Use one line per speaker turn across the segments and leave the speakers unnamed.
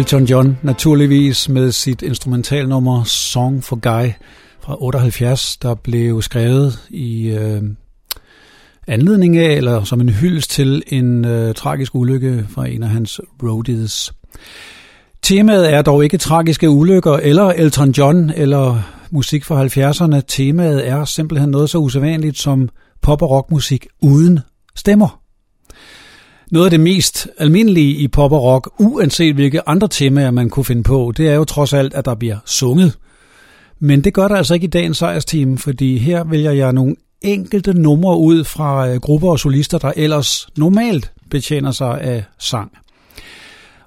Elton John naturligvis med sit instrumentalnummer Song for Guy fra 78, der blev skrevet i øh, anledning af, eller som en hyldest til en øh, tragisk ulykke fra en af hans roadies. Temaet er dog ikke tragiske ulykker eller Elton John eller musik fra 70'erne. Temaet er simpelthen noget så usædvanligt som pop- og rockmusik uden stemmer. Noget af det mest almindelige i pop og rock, uanset hvilke andre temaer man kunne finde på, det er jo trods alt, at der bliver sunget. Men det gør der altså ikke i dagens sejrsteam, fordi her vælger jeg nogle enkelte numre ud fra øh, grupper og solister, der ellers normalt betjener sig af sang.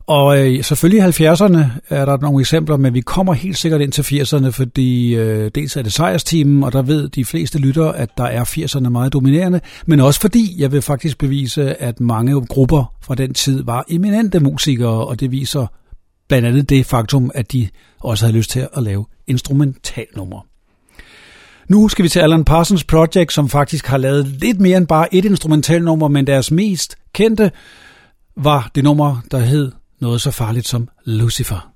Og øh, selvfølgelig i 70'erne er der nogle eksempler, men vi kommer helt sikkert ind til 80'erne, fordi øh, dels er det sejrsteamen, og der ved de fleste lyttere, at der er 80'erne meget dominerende, men også fordi jeg vil faktisk bevise, at mange grupper fra den tid var eminente musikere, og det viser blandt andet det faktum, at de også havde lyst til at lave instrumentalnumre. Nu skal vi til Alan Parsons Project, som faktisk har lavet lidt mere end bare et instrumentalnummer, men deres mest kendte var det nummer, der hed noget så farligt som Lucifer.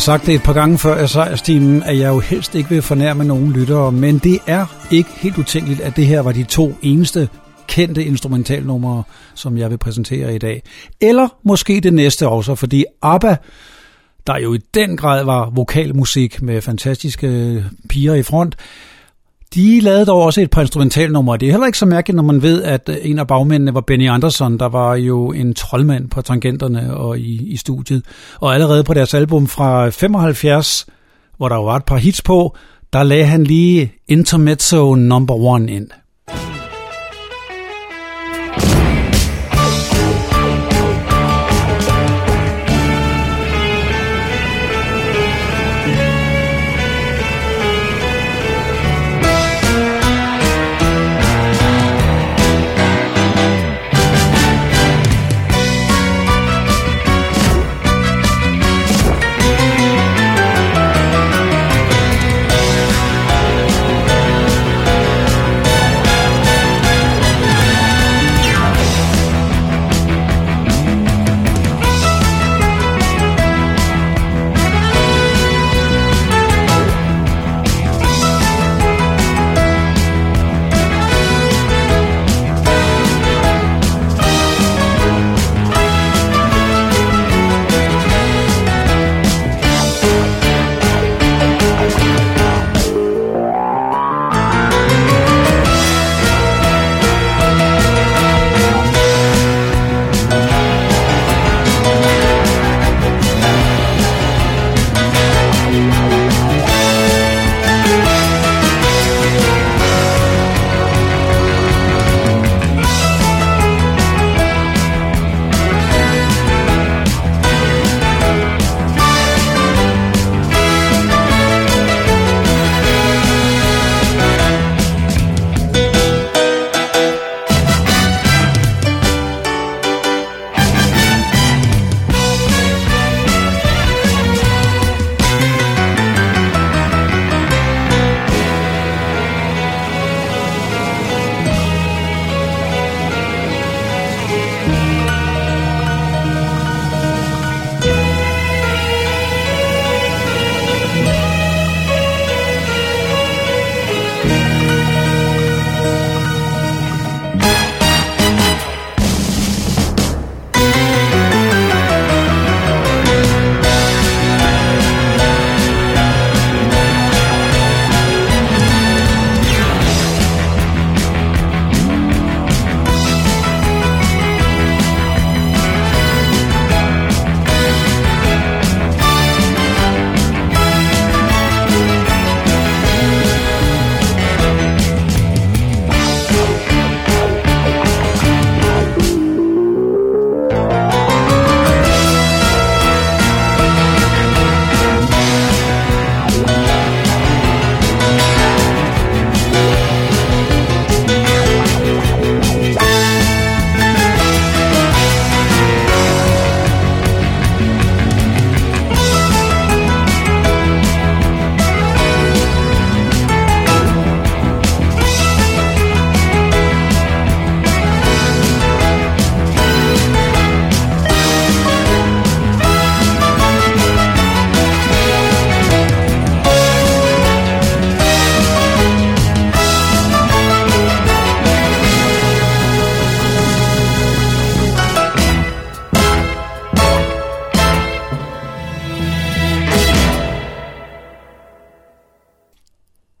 Sagt det et par gange før i sejrsteamen, at jeg jo helst ikke vil fornærme nogen lyttere, men det er ikke helt utænkeligt, at det her var de to eneste kendte instrumentalnumre, som jeg vil præsentere i dag. Eller måske det næste også, fordi ABBA, der jo i den grad var vokalmusik med fantastiske piger i front, de lavede dog også et par instrumentalnumre. Det er heller ikke så mærkeligt, når man ved, at øh, en af bagmændene var Benny Andersson, der var jo en troldmand på tangenterne og i, i studiet. Og allerede på deres album fra 75, hvor der var et par hits på, der lagde han lige Intermezzo Number One ind.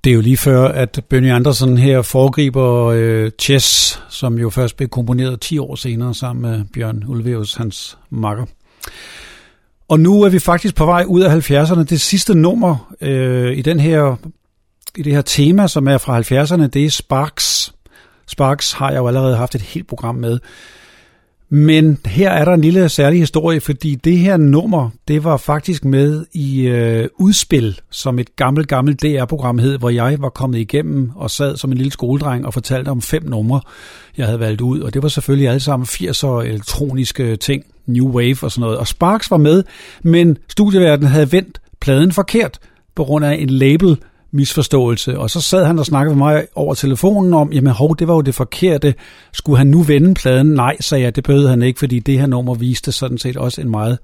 Det er jo lige før, at Benny Andersen her foregriber øh, Chess, som jo først blev komponeret 10 år senere sammen med Bjørn Ulveus, hans makker. Og nu er vi faktisk på vej ud af 70'erne. Det sidste nummer øh, i den her i det her tema, som er fra 70'erne, det er Sparks. Sparks har jeg jo allerede haft et helt program med. Men her er der en lille særlig historie, fordi det her nummer, det var faktisk med i øh, udspil, som et gammelt, gammelt DR-program hed, hvor jeg var kommet igennem og sad som en lille skoledreng og fortalte om fem numre, jeg havde valgt ud. Og det var selvfølgelig alle sammen 80'er elektroniske ting, New Wave og sådan noget. Og Sparks var med, men studieverdenen havde vendt pladen forkert på grund af en label, misforståelse. Og så sad han og snakkede med mig over telefonen om, jamen hov, det var jo det forkerte. Skulle han nu vende pladen? Nej, sagde jeg, det behøvede han ikke, fordi det her nummer viste sådan set også en meget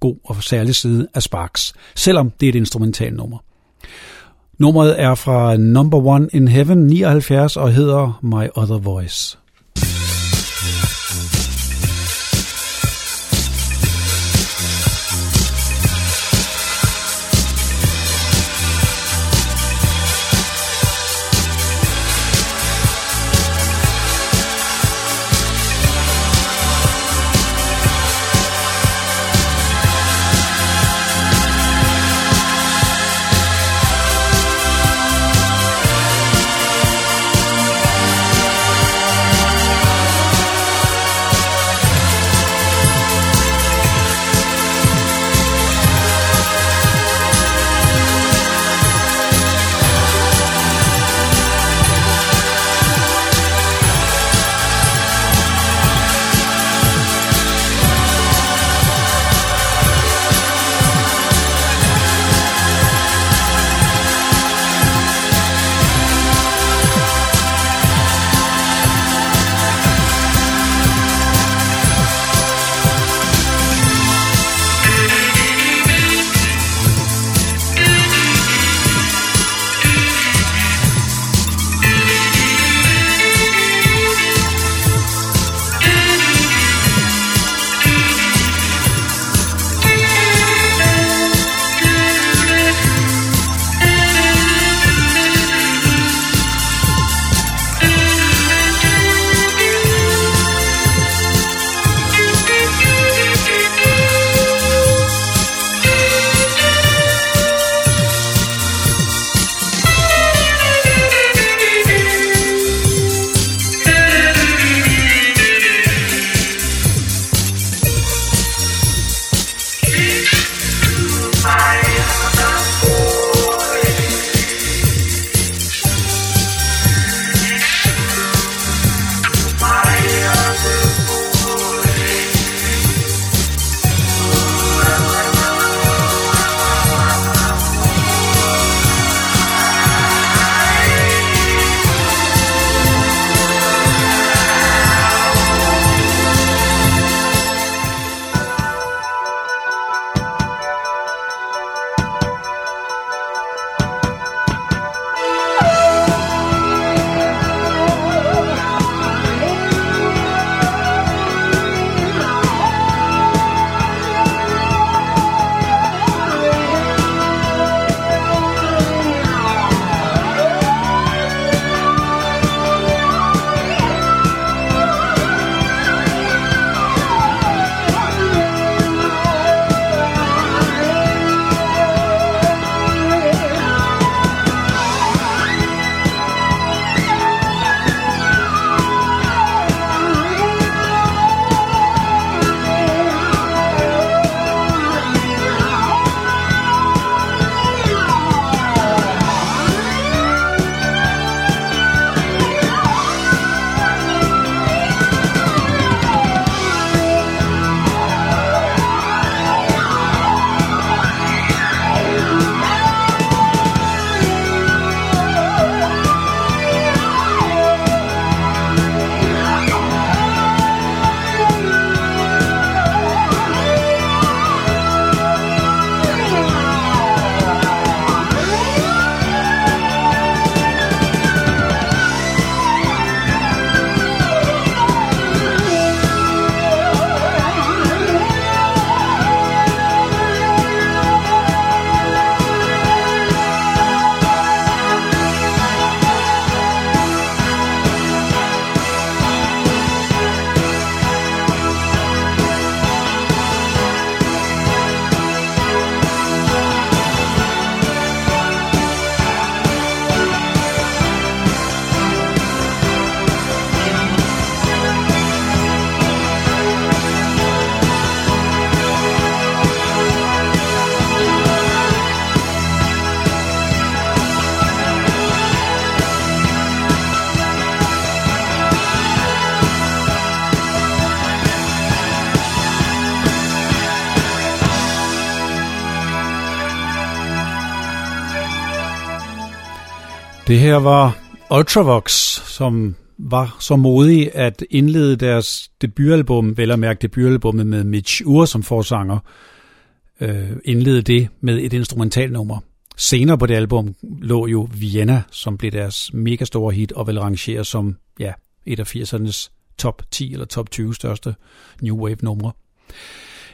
god og særlig side af Sparks, selvom det er et instrumental nummer. Nummeret er fra Number One in Heaven 79 og hedder My Other Voice. Det her var Ultravox, som var så modige at indlede deres debutalbum, vel at mærke debutalbummet med Mitch Ure som forsanger, øh, indlede det med et instrumentalnummer. Senere på det album lå jo Vienna, som blev deres mega store hit og vel rangerer som ja, et af 80'ernes top 10 eller top 20 største New Wave numre.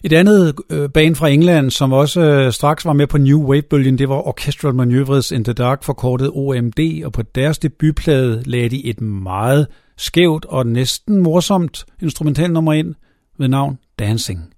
Et andet øh, band fra England, som også øh, straks var med på New Wave-bølgen, det var Orchestral Manoeuvres in the Dark, forkortet OMD, og på deres debutplade lagde de et meget skævt og næsten morsomt instrumentalnummer ind ved navn Dancing.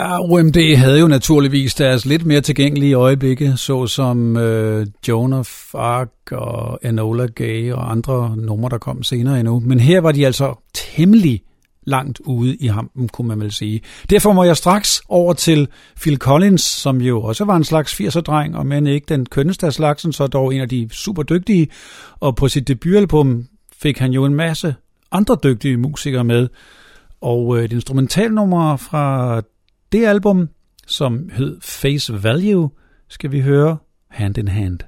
OMD havde jo naturligvis deres lidt mere tilgængelige øjeblikke, såsom øh, Joan of Arc og Enola Gay og andre numre, der kom senere endnu. Men her var de altså temmelig langt ude i hampen, kunne man vel sige. Derfor må jeg straks over til Phil Collins, som jo også var en slags 80'er-dreng, og men ikke den kønneste af slagsen, så dog en af de super dygtige. Og på sit debutalbum fik han jo en masse andre dygtige musikere med. Og øh, et instrumentalnummer fra det album, som hed Face Value, skal vi høre Hand in Hand.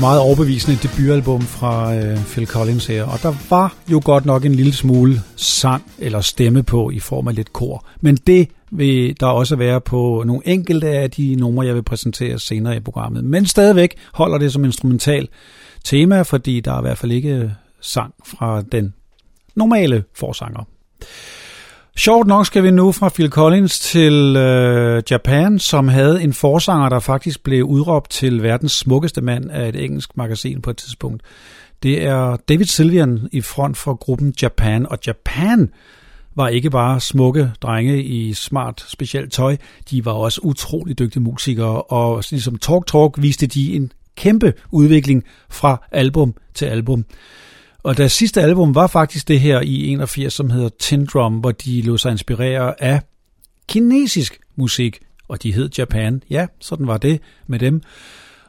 Meget overbevisende debutalbum fra øh, Phil Collins her, og der var jo godt nok en lille smule sang eller stemme på i form af lidt kor. Men det vil der også være på nogle enkelte af de numre, jeg vil præsentere senere i programmet. Men stadigvæk holder det som instrumental tema, fordi der er i hvert fald ikke sang fra den normale forsanger. Sjovt nok skal vi nu fra Phil Collins til øh, Japan, som havde en forsanger, der faktisk blev udråbt til verdens smukkeste mand af et engelsk magasin på et tidspunkt. Det er David Sylvian i front for gruppen Japan, og Japan var ikke bare smukke drenge i smart specielt tøj, de var også utrolig dygtige musikere, og ligesom Talk Talk viste de en kæmpe udvikling fra album til album. Og deres sidste album var faktisk det her i 81, som hedder Tin Drum, hvor de lå sig inspirere af kinesisk musik, og de hed Japan. Ja, sådan var det med dem.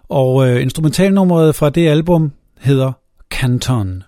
Og øh, instrumentalnummeret fra det album hedder Canton.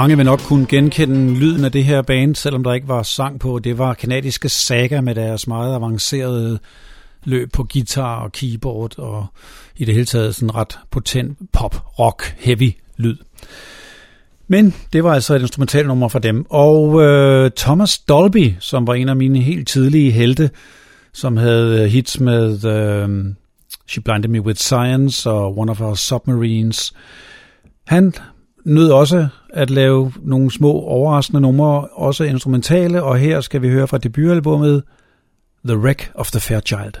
Mange vil nok kunne genkende lyden af det her band, selvom der ikke var sang på. Det var kanadiske Saga med deres meget avancerede løb på guitar og keyboard og i det hele taget sådan ret potent pop, rock, heavy lyd. Men det var altså et instrumentalnummer for dem. Og øh, Thomas Dolby, som var en af mine helt tidlige helte, som havde øh, hits med øh, She Blinded Me With Science og One of Our Submarines, han nød også at lave nogle små overraskende numre, også instrumentale, og her skal vi høre fra debutalbummet The Wreck of the Fairchild.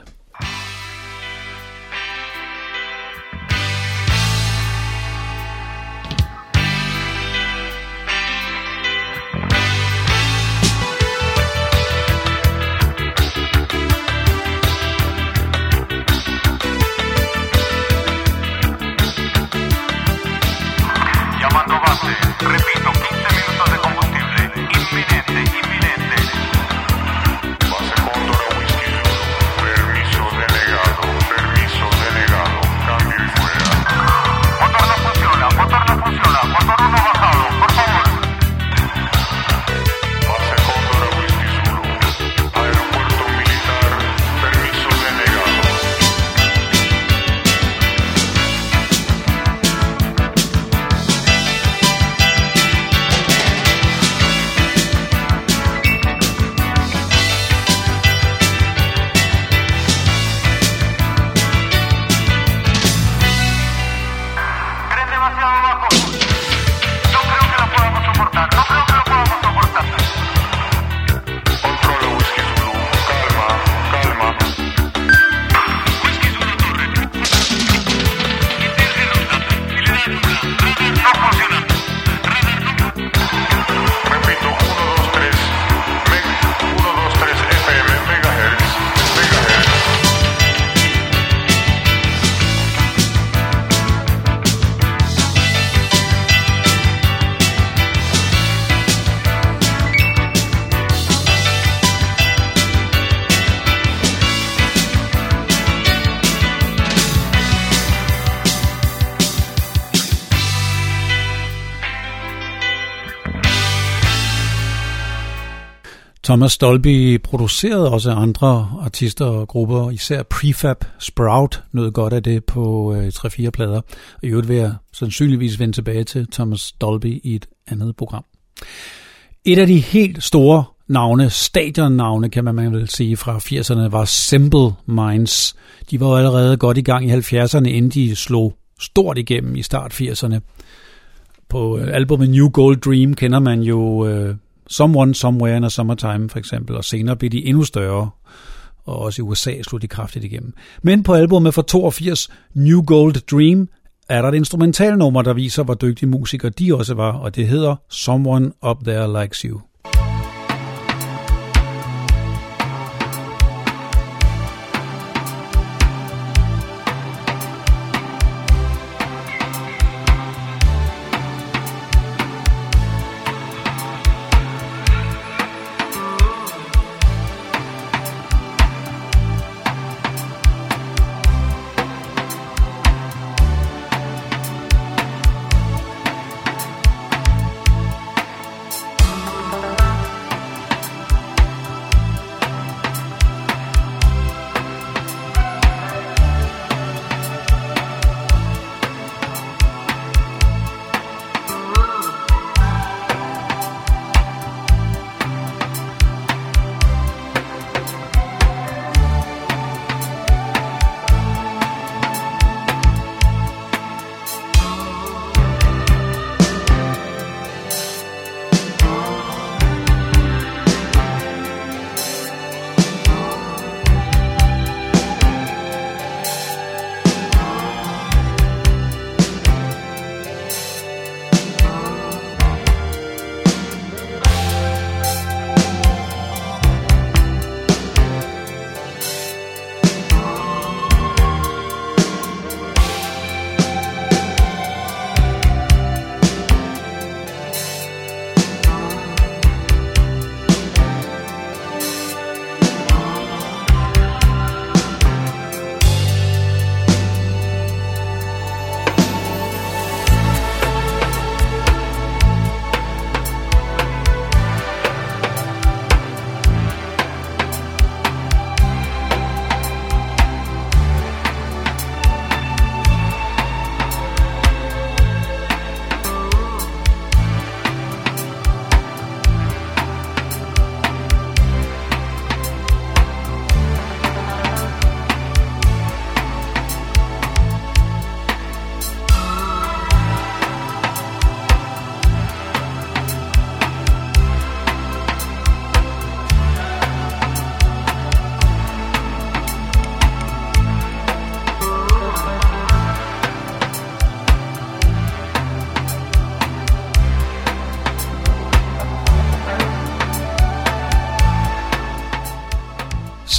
Thomas Dolby producerede også andre artister og grupper, især Prefab Sprout nød godt af det på øh, 3-4 plader. Og i øvrigt vil jeg sandsynligvis vende tilbage til Thomas Dolby i et andet program. Et af de helt store navne, stadionnavne kan man vel sige fra 80'erne, var Simple Minds. De var jo allerede godt i gang i 70'erne, inden de slog stort igennem i start 80'erne. På øh, albumet New Gold Dream kender man jo øh, Someone Somewhere in a Summertime for eksempel, og senere blev de endnu større, og også i USA slog de kraftigt igennem. Men på albumet fra 82, New Gold Dream, er der et instrumentalnummer, der viser, hvor dygtige musikere de også var, og det hedder Someone Up There Likes You.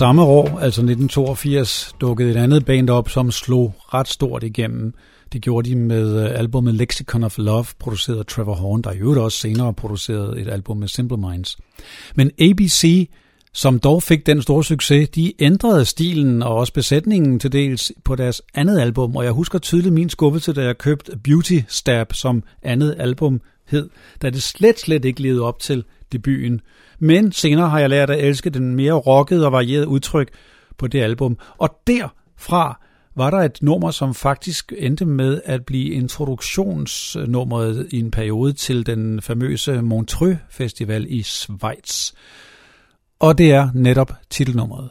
Samme år, altså 1982, dukkede et andet band op, som slog ret stort igennem. Det gjorde de med øh, albumet Lexicon of Love, produceret af Trevor Horn, der i øvrigt også senere producerede et album med Simple Minds. Men ABC, som dog fik den store succes, de ændrede stilen og også besætningen til dels på deres andet album, og jeg husker tydeligt min skuffelse, da jeg købte Beauty Stab som andet album hed, da det slet, slet ikke levede op til debuten. Men senere har jeg lært at elske den mere rockede og varierede udtryk på det album, og derfra var der et nummer, som faktisk endte med at blive introduktionsnummeret i en periode til den famøse Montreux Festival i Schweiz. Og det er netop titelnummeret.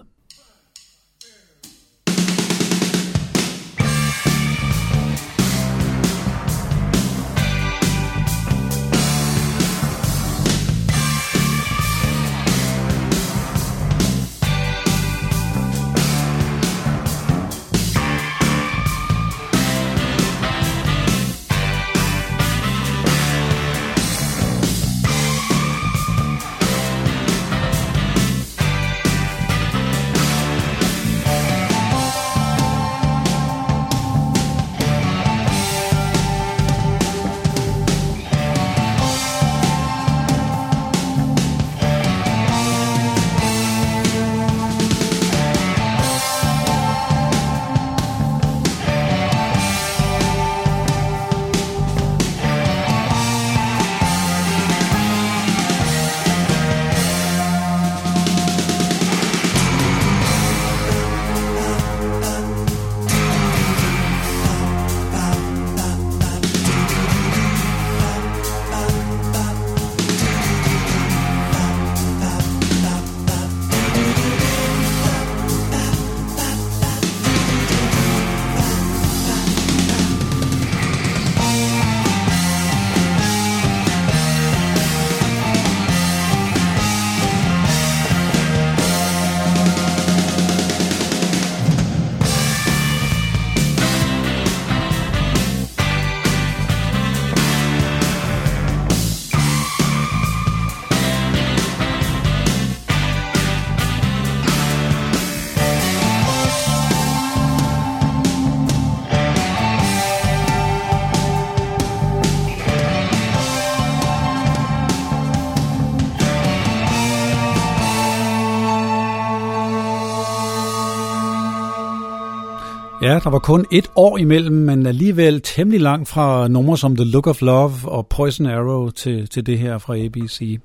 Der var kun et år imellem, men alligevel temmelig langt fra numre som The Look of Love og Poison Arrow til, til det her fra ABC.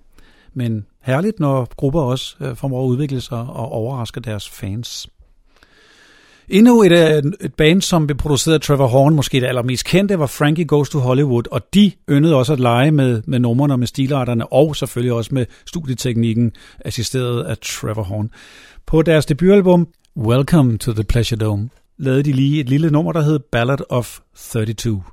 Men herligt, når grupper også øh, formår at udvikle sig og overraske deres fans. Endnu et, øh, et band, som blev produceret af Trevor Horn, måske det allermest kendte, var Frankie Goes to Hollywood, og de yndede også at lege med, med numrene med stilarterne, og selvfølgelig også med studieteknikken, assisteret af Trevor Horn. På deres debutalbum, Welcome to the Pleasure Dome, lavede de lige et lille nummer, der hed Ballad of 32.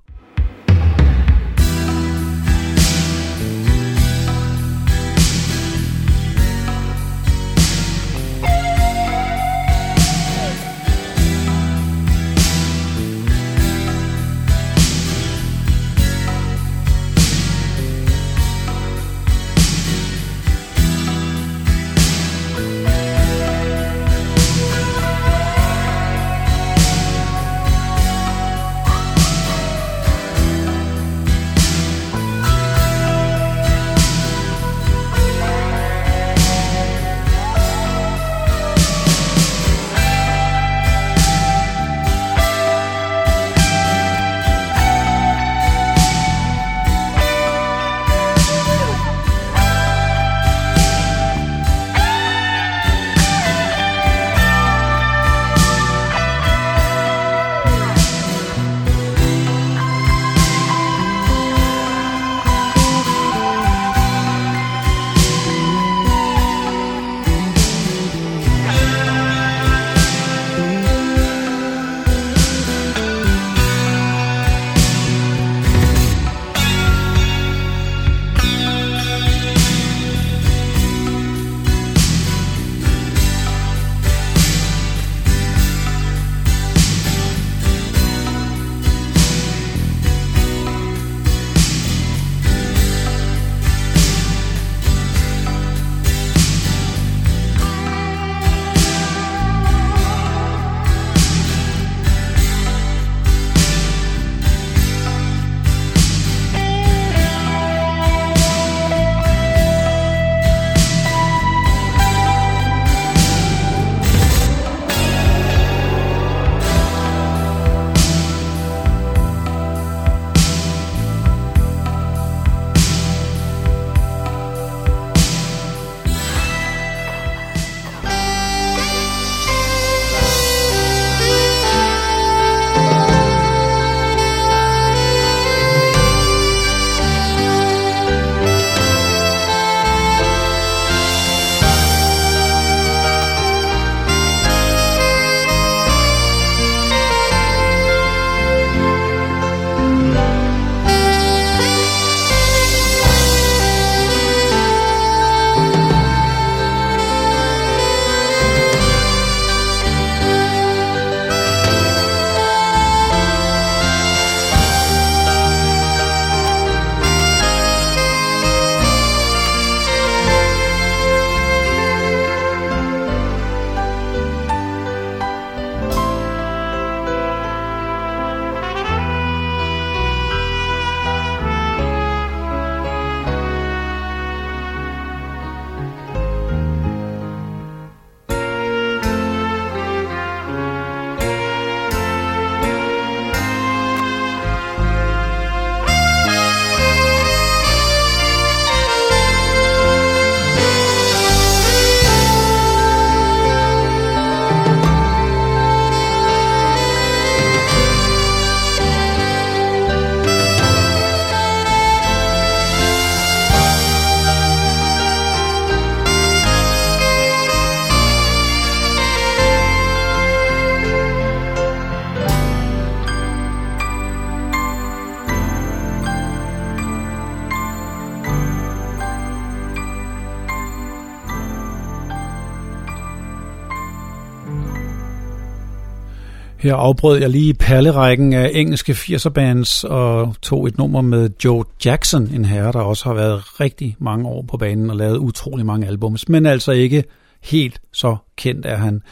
Her afbrød jeg lige perlerækken af engelske 80'er bands og tog et nummer med Joe Jackson, en herre, der også har været rigtig mange år på banen og lavet utrolig mange albums, men altså ikke helt så kendt er han.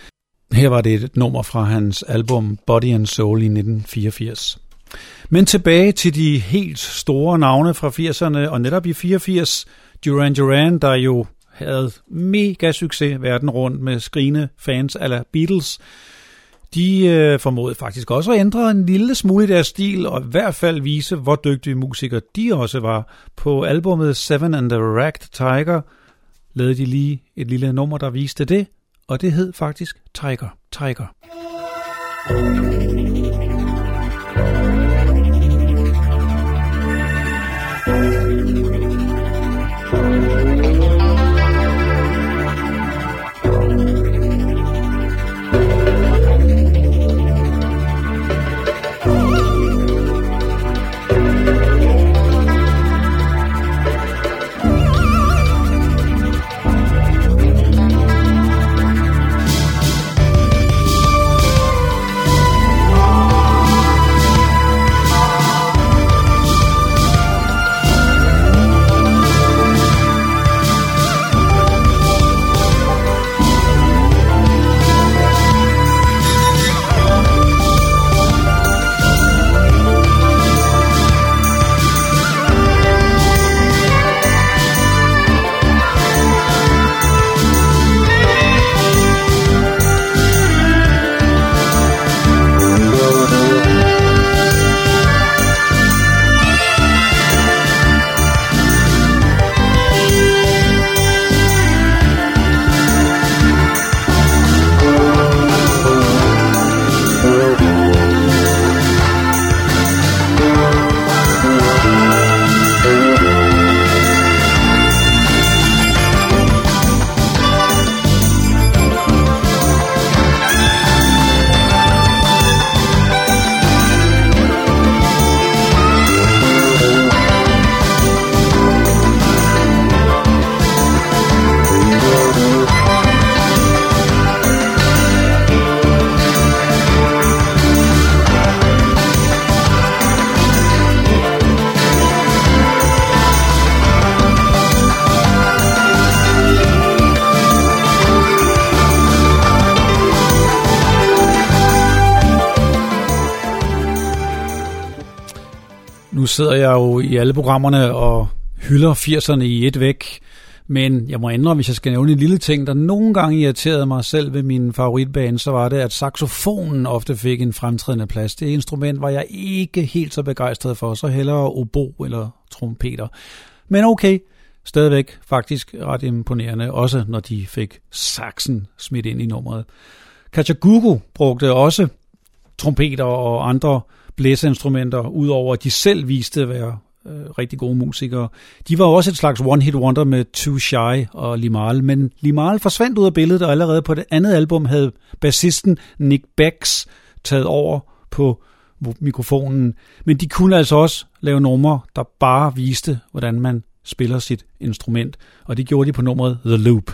Her var det et nummer fra hans album Body and Soul i 1984. Men tilbage til de helt store navne fra 80'erne, og netop i 84, Duran Duran, der jo havde mega succes verden rundt med skrigende fans ala Beatles, de øh, formåede faktisk også at ændre en lille smule i deres stil, og i hvert fald vise, hvor dygtige musikere de også var. På albumet Seven and the Racked Tiger lavede de lige et lille nummer, der viste det, og det hed faktisk Tiger, Tiger. Sidder jeg jo i alle programmerne og hylder 80'erne i et væk. Men jeg må ændre, hvis jeg skal nævne en lille ting, der nogle gange irriterede mig selv ved min favoritbane, så var det, at saxofonen ofte fik en fremtrædende plads. Det instrument var jeg ikke helt så begejstret for, så hellere obo eller trompeter. Men okay, stadigvæk faktisk ret imponerende, også når de fik saxen smidt ind i nummeret. Kachagugu brugte også trompeter og andre blæseinstrumenter, udover at de selv viste at være øh, rigtig gode musikere. De var også et slags one-hit wonder med Too Shy og Limal, men Limal forsvandt ud af billedet, og allerede på det andet album havde bassisten Nick Becks taget over på mikrofonen. Men de kunne altså også lave numre, der bare viste, hvordan man spiller sit instrument, og det gjorde de på nummeret The Loop.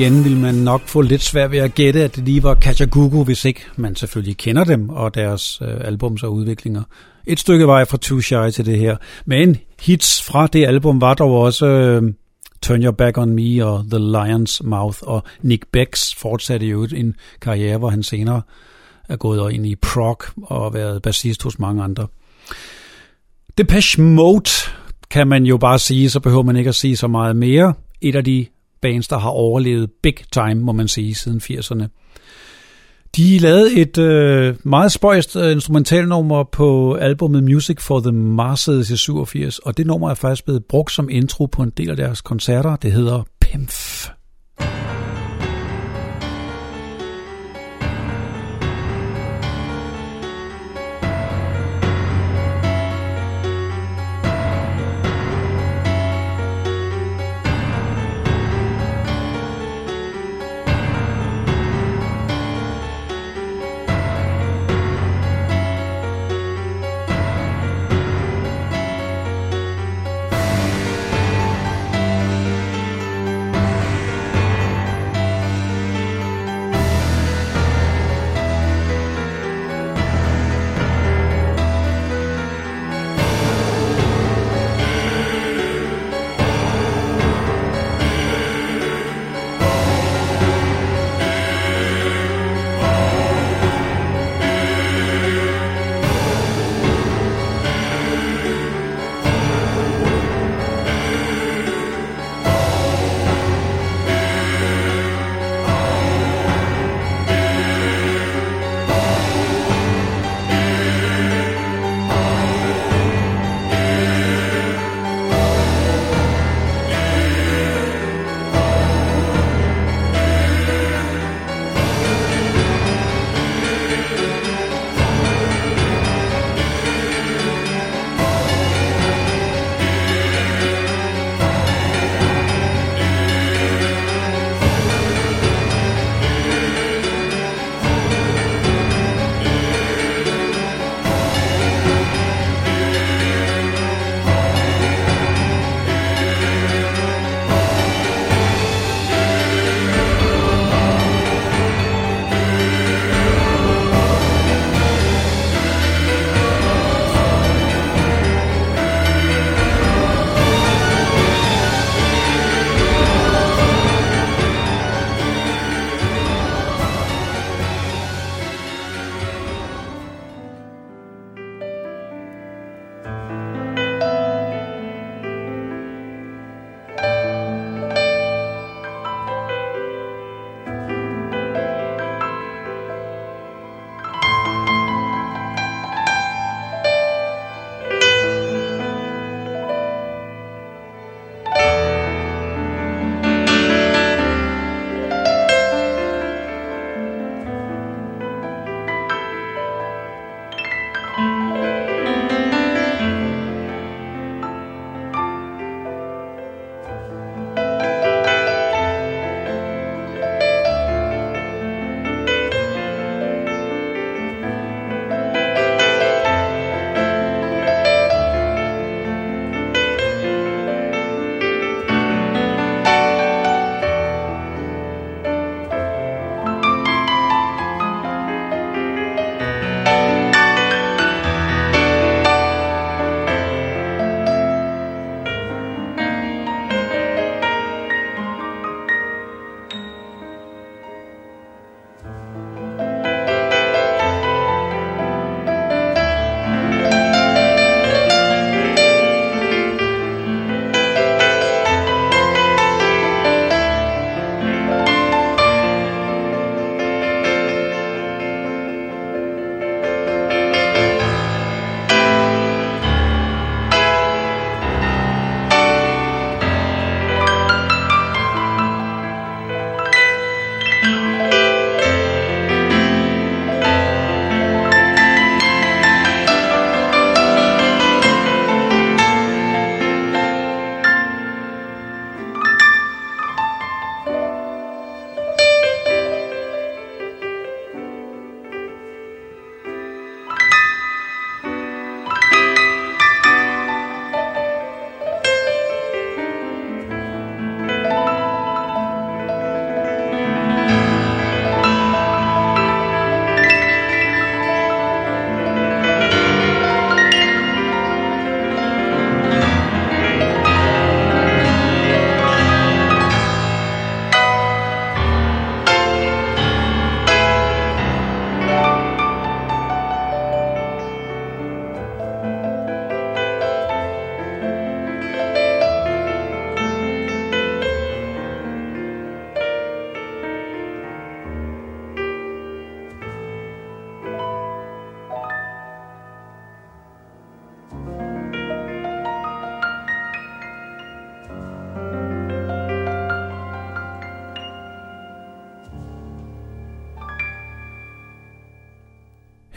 Igen vil man nok få lidt svært ved at gætte, at det lige var Kajagugu, hvis ikke man selvfølgelig kender dem og deres øh, albums og udviklinger. Et stykke vej fra Too Shy til det her. Men hits fra det album var dog også øh, Turn Your Back On Me og The Lion's Mouth, og Nick Becks fortsatte jo en karriere, hvor han senere er gået ind i prog og været bassist hos mange andre. Depeche Mode kan man jo bare sige, så behøver man ikke at sige så meget mere. Et af de bands, der har overlevet big time, må man sige, siden 80'erne. De lavede et øh, meget spøjst øh, instrumentalnummer på albumet Music for the Masses i 87, og det nummer er faktisk blevet brugt som intro på en del af deres koncerter. Det hedder Pimpf.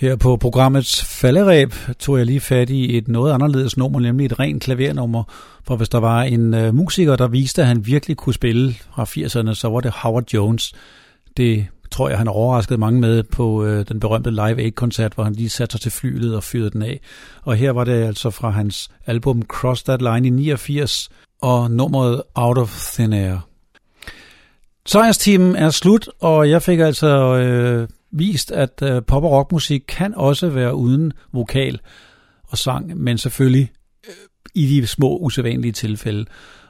Her på programmets falderæb tog jeg lige fat i et noget anderledes nummer, nemlig et rent klavernummer. For hvis der var en øh, musiker, der viste, at han virkelig kunne spille fra 80'erne, så var det Howard Jones. Det tror jeg, han overraskede mange med på øh, den berømte Live Aid-koncert, hvor han lige satte sig til flyet og fyrede den af. Og her var det altså fra hans album Cross That Line i 89 og nummeret Out of Thin Air. Sejrsteamen er slut, og jeg fik altså øh, vist, at øh, pop- og rockmusik kan også være uden vokal og sang, men selvfølgelig øh, i de små usædvanlige tilfælde.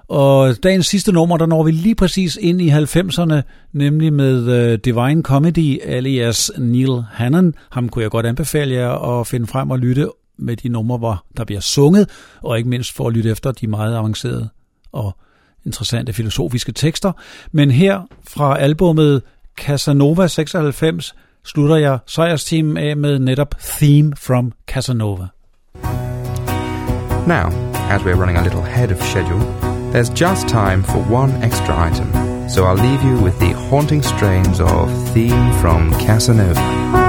Og dagens sidste nummer, der når vi lige præcis ind i 90'erne, nemlig med uh, Divine Comedy, alias Neil Hannon. Ham kunne jeg godt anbefale jer at finde frem og lytte med de numre, hvor der bliver sunget, og ikke mindst for at lytte efter de meget avancerede og interessante filosofiske tekster. Men her fra albummet Casanova 96 slutter jeg sejrsteamen af med netop Theme from Casanova.
Now, as we're running a little ahead of schedule, there's just time for one extra item, so I'll leave you with the haunting strains of Theme from Casanova.